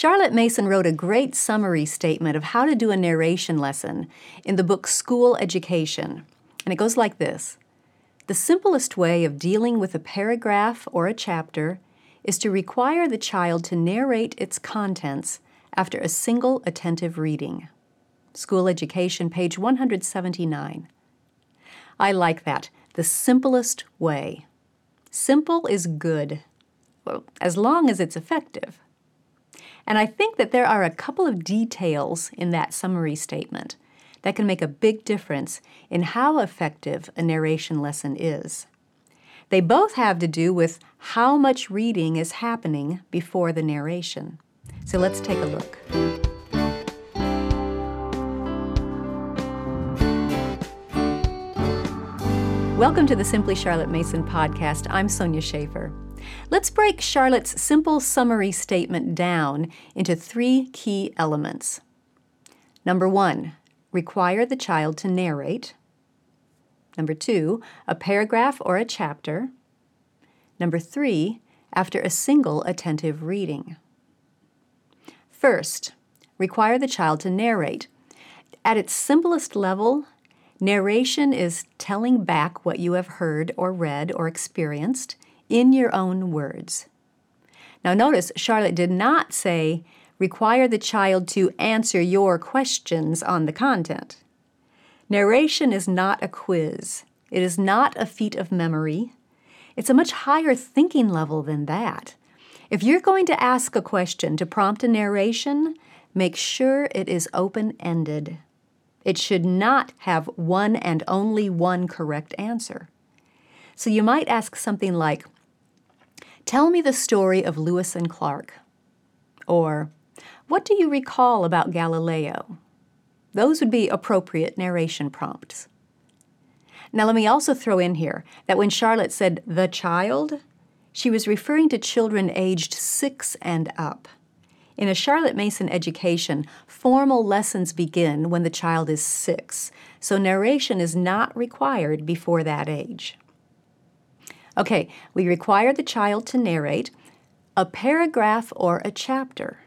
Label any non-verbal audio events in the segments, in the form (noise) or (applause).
Charlotte Mason wrote a great summary statement of how to do a narration lesson in the book School Education. And it goes like this The simplest way of dealing with a paragraph or a chapter is to require the child to narrate its contents after a single attentive reading. School Education, page 179. I like that. The simplest way. Simple is good, well, as long as it's effective. And I think that there are a couple of details in that summary statement that can make a big difference in how effective a narration lesson is. They both have to do with how much reading is happening before the narration. So let's take a look. Welcome to the Simply Charlotte Mason podcast. I'm Sonya Shafer. Let's break Charlotte's simple summary statement down into three key elements. Number one, require the child to narrate. Number two, a paragraph or a chapter. Number three, after a single attentive reading. First, require the child to narrate. At its simplest level, narration is telling back what you have heard or read or experienced in your own words. Now, notice Charlotte did not say, require the child to answer your questions on the content. Narration is not a quiz, it is not a feat of memory. It's a much higher thinking level than that. If you're going to ask a question to prompt a narration, make sure it is open ended. It should not have one and only one correct answer. So you might ask something like, Tell me the story of Lewis and Clark. Or, What do you recall about Galileo? Those would be appropriate narration prompts. Now, let me also throw in here that when Charlotte said the child, she was referring to children aged six and up. In a Charlotte Mason education, formal lessons begin when the child is six, so narration is not required before that age. Okay, we require the child to narrate a paragraph or a chapter.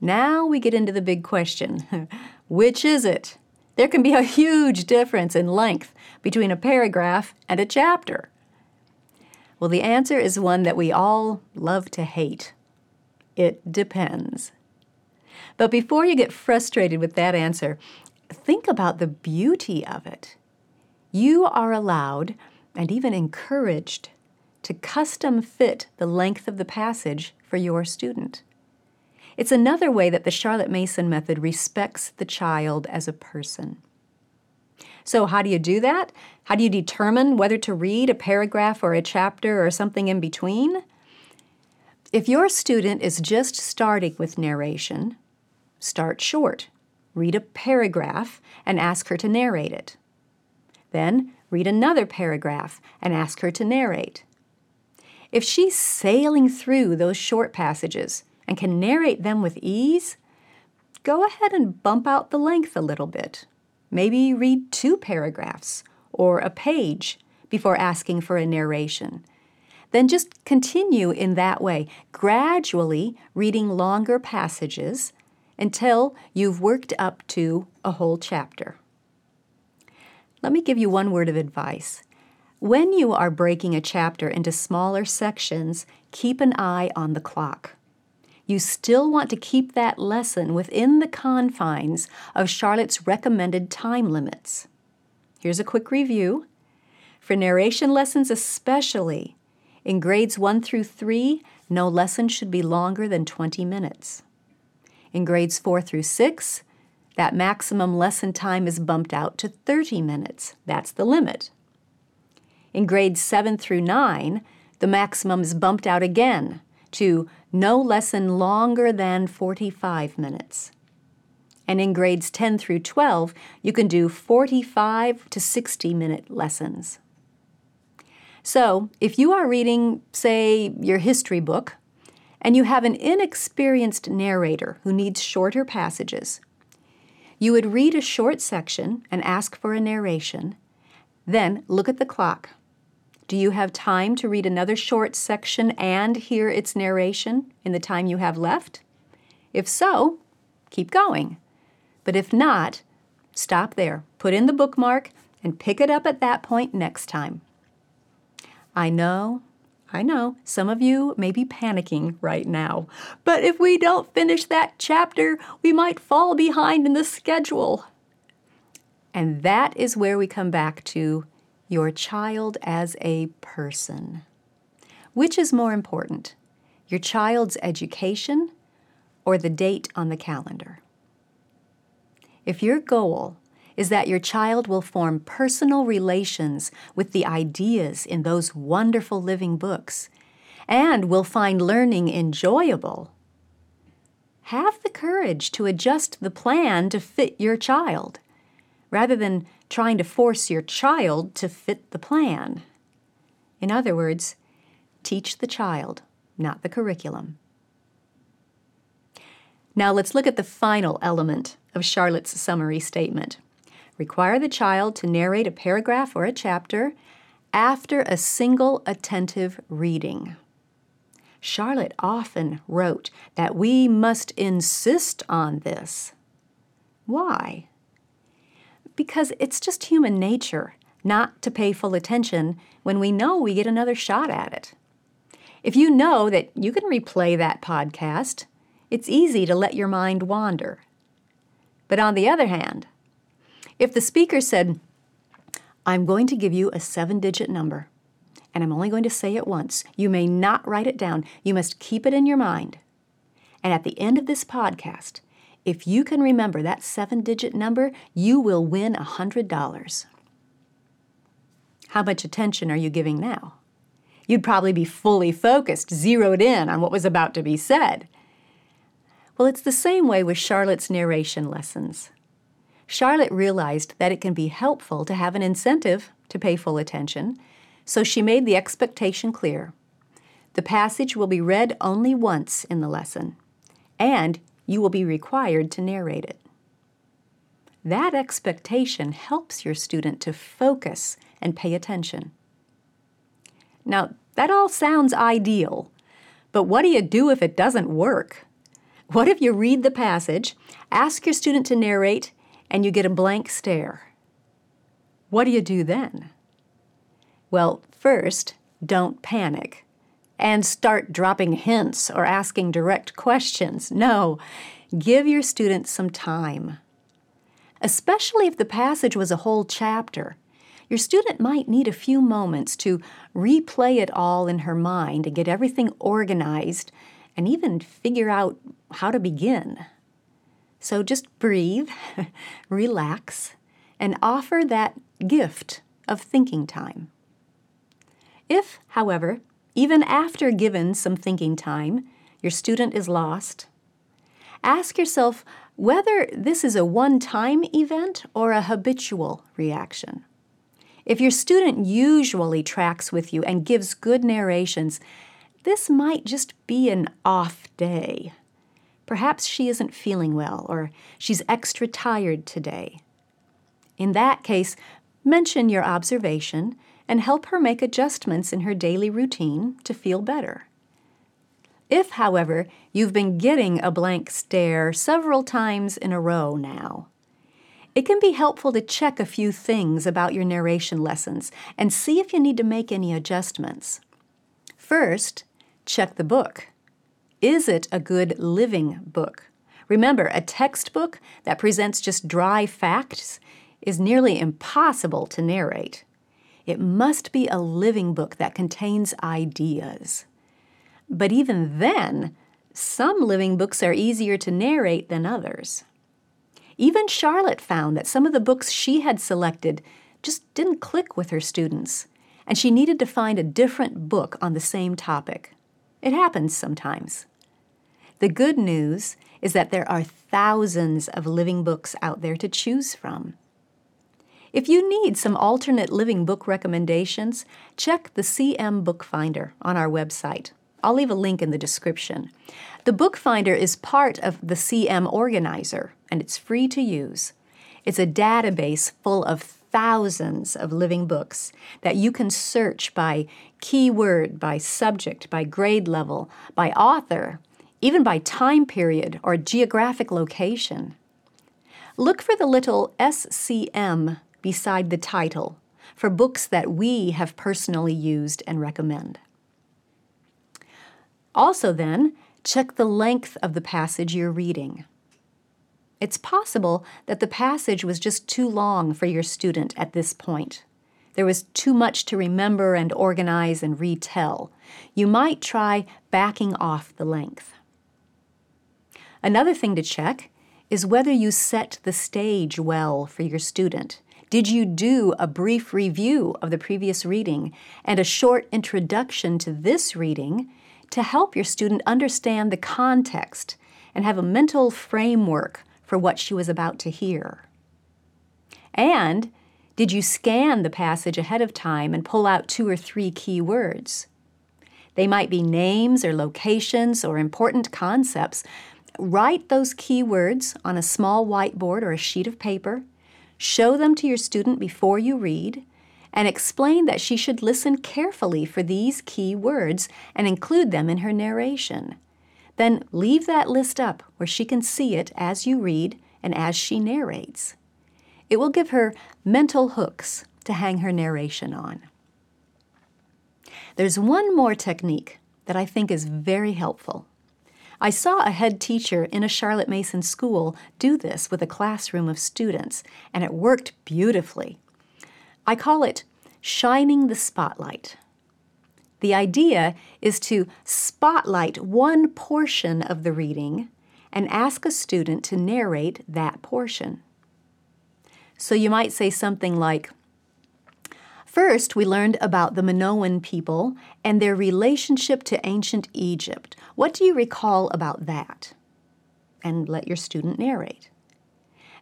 Now we get into the big question (laughs) which is it? There can be a huge difference in length between a paragraph and a chapter. Well, the answer is one that we all love to hate. It depends. But before you get frustrated with that answer, think about the beauty of it. You are allowed and even encouraged to custom fit the length of the passage for your student. It's another way that the Charlotte Mason method respects the child as a person. So, how do you do that? How do you determine whether to read a paragraph or a chapter or something in between? If your student is just starting with narration, start short. Read a paragraph and ask her to narrate it. Then read another paragraph and ask her to narrate. If she's sailing through those short passages and can narrate them with ease, go ahead and bump out the length a little bit. Maybe read two paragraphs or a page before asking for a narration. Then just continue in that way, gradually reading longer passages until you've worked up to a whole chapter. Let me give you one word of advice. When you are breaking a chapter into smaller sections, keep an eye on the clock. You still want to keep that lesson within the confines of Charlotte's recommended time limits. Here's a quick review. For narration lessons, especially, in grades 1 through 3, no lesson should be longer than 20 minutes. In grades 4 through 6, that maximum lesson time is bumped out to 30 minutes. That's the limit. In grades 7 through 9, the maximum is bumped out again to no lesson longer than 45 minutes. And in grades 10 through 12, you can do 45 to 60 minute lessons. So, if you are reading, say, your history book, and you have an inexperienced narrator who needs shorter passages, you would read a short section and ask for a narration, then look at the clock. Do you have time to read another short section and hear its narration in the time you have left? If so, keep going. But if not, stop there, put in the bookmark, and pick it up at that point next time. I know, I know, some of you may be panicking right now, but if we don't finish that chapter, we might fall behind in the schedule. And that is where we come back to your child as a person. Which is more important, your child's education or the date on the calendar? If your goal is that your child will form personal relations with the ideas in those wonderful living books and will find learning enjoyable, have the courage to adjust the plan to fit your child rather than trying to force your child to fit the plan. In other words, teach the child, not the curriculum. Now let's look at the final element of Charlotte's summary statement. Require the child to narrate a paragraph or a chapter after a single attentive reading. Charlotte often wrote that we must insist on this. Why? Because it's just human nature not to pay full attention when we know we get another shot at it. If you know that you can replay that podcast, it's easy to let your mind wander. But on the other hand, if the speaker said, I'm going to give you a seven digit number, and I'm only going to say it once, you may not write it down. You must keep it in your mind. And at the end of this podcast, if you can remember that seven digit number, you will win a $100. How much attention are you giving now? You'd probably be fully focused, zeroed in on what was about to be said. Well, it's the same way with Charlotte's narration lessons. Charlotte realized that it can be helpful to have an incentive to pay full attention, so she made the expectation clear. The passage will be read only once in the lesson, and you will be required to narrate it. That expectation helps your student to focus and pay attention. Now, that all sounds ideal, but what do you do if it doesn't work? What if you read the passage, ask your student to narrate, and you get a blank stare? What do you do then? Well, first, don't panic and start dropping hints or asking direct questions. No, give your student some time. Especially if the passage was a whole chapter, your student might need a few moments to replay it all in her mind and get everything organized and even figure out how to begin. So just breathe, (laughs) relax, and offer that gift of thinking time. If, however, even after given some thinking time, your student is lost, ask yourself whether this is a one time event or a habitual reaction. If your student usually tracks with you and gives good narrations, this might just be an off day. Perhaps she isn't feeling well or she's extra tired today. In that case, mention your observation and help her make adjustments in her daily routine to feel better. If, however, you've been getting a blank stare several times in a row now, it can be helpful to check a few things about your narration lessons and see if you need to make any adjustments. First, check the book. Is it a good living book? Remember, a textbook that presents just dry facts is nearly impossible to narrate. It must be a living book that contains ideas. But even then, some living books are easier to narrate than others. Even Charlotte found that some of the books she had selected just didn't click with her students, and she needed to find a different book on the same topic. It happens sometimes. The good news is that there are thousands of living books out there to choose from. If you need some alternate living book recommendations, check the CM Bookfinder on our website. I'll leave a link in the description. The Bookfinder is part of the CM Organizer, and it's free to use. It's a database full of thousands of living books that you can search by keyword, by subject, by grade level, by author, even by time period or geographic location. Look for the little SCM beside the title for books that we have personally used and recommend. Also, then, check the length of the passage you're reading. It's possible that the passage was just too long for your student at this point. There was too much to remember and organize and retell. You might try backing off the length. Another thing to check is whether you set the stage well for your student. Did you do a brief review of the previous reading and a short introduction to this reading to help your student understand the context and have a mental framework for what she was about to hear? And did you scan the passage ahead of time and pull out two or three key words? They might be names or locations or important concepts. Write those key words on a small whiteboard or a sheet of paper Show them to your student before you read, and explain that she should listen carefully for these key words and include them in her narration. Then leave that list up where she can see it as you read and as she narrates. It will give her mental hooks to hang her narration on. There's one more technique that I think is very helpful. I saw a head teacher in a Charlotte Mason school do this with a classroom of students, and it worked beautifully. I call it shining the spotlight. The idea is to spotlight one portion of the reading and ask a student to narrate that portion. So you might say something like, First, we learned about the Minoan people and their relationship to ancient Egypt. What do you recall about that? And let your student narrate.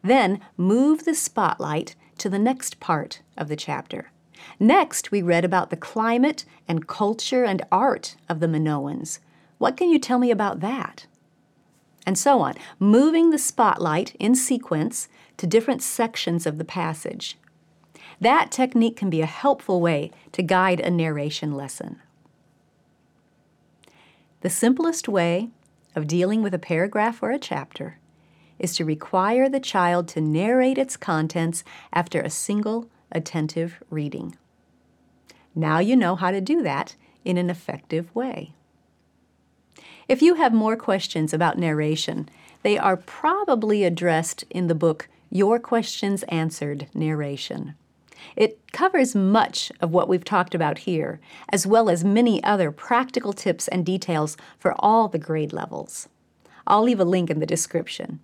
Then move the spotlight to the next part of the chapter. Next, we read about the climate and culture and art of the Minoans. What can you tell me about that? And so on, moving the spotlight in sequence to different sections of the passage. That technique can be a helpful way to guide a narration lesson. The simplest way of dealing with a paragraph or a chapter is to require the child to narrate its contents after a single attentive reading. Now you know how to do that in an effective way. If you have more questions about narration, they are probably addressed in the book Your Questions Answered Narration. It covers much of what we've talked about here, as well as many other practical tips and details for all the grade levels. I'll leave a link in the description.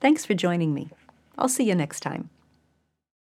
Thanks for joining me. I'll see you next time.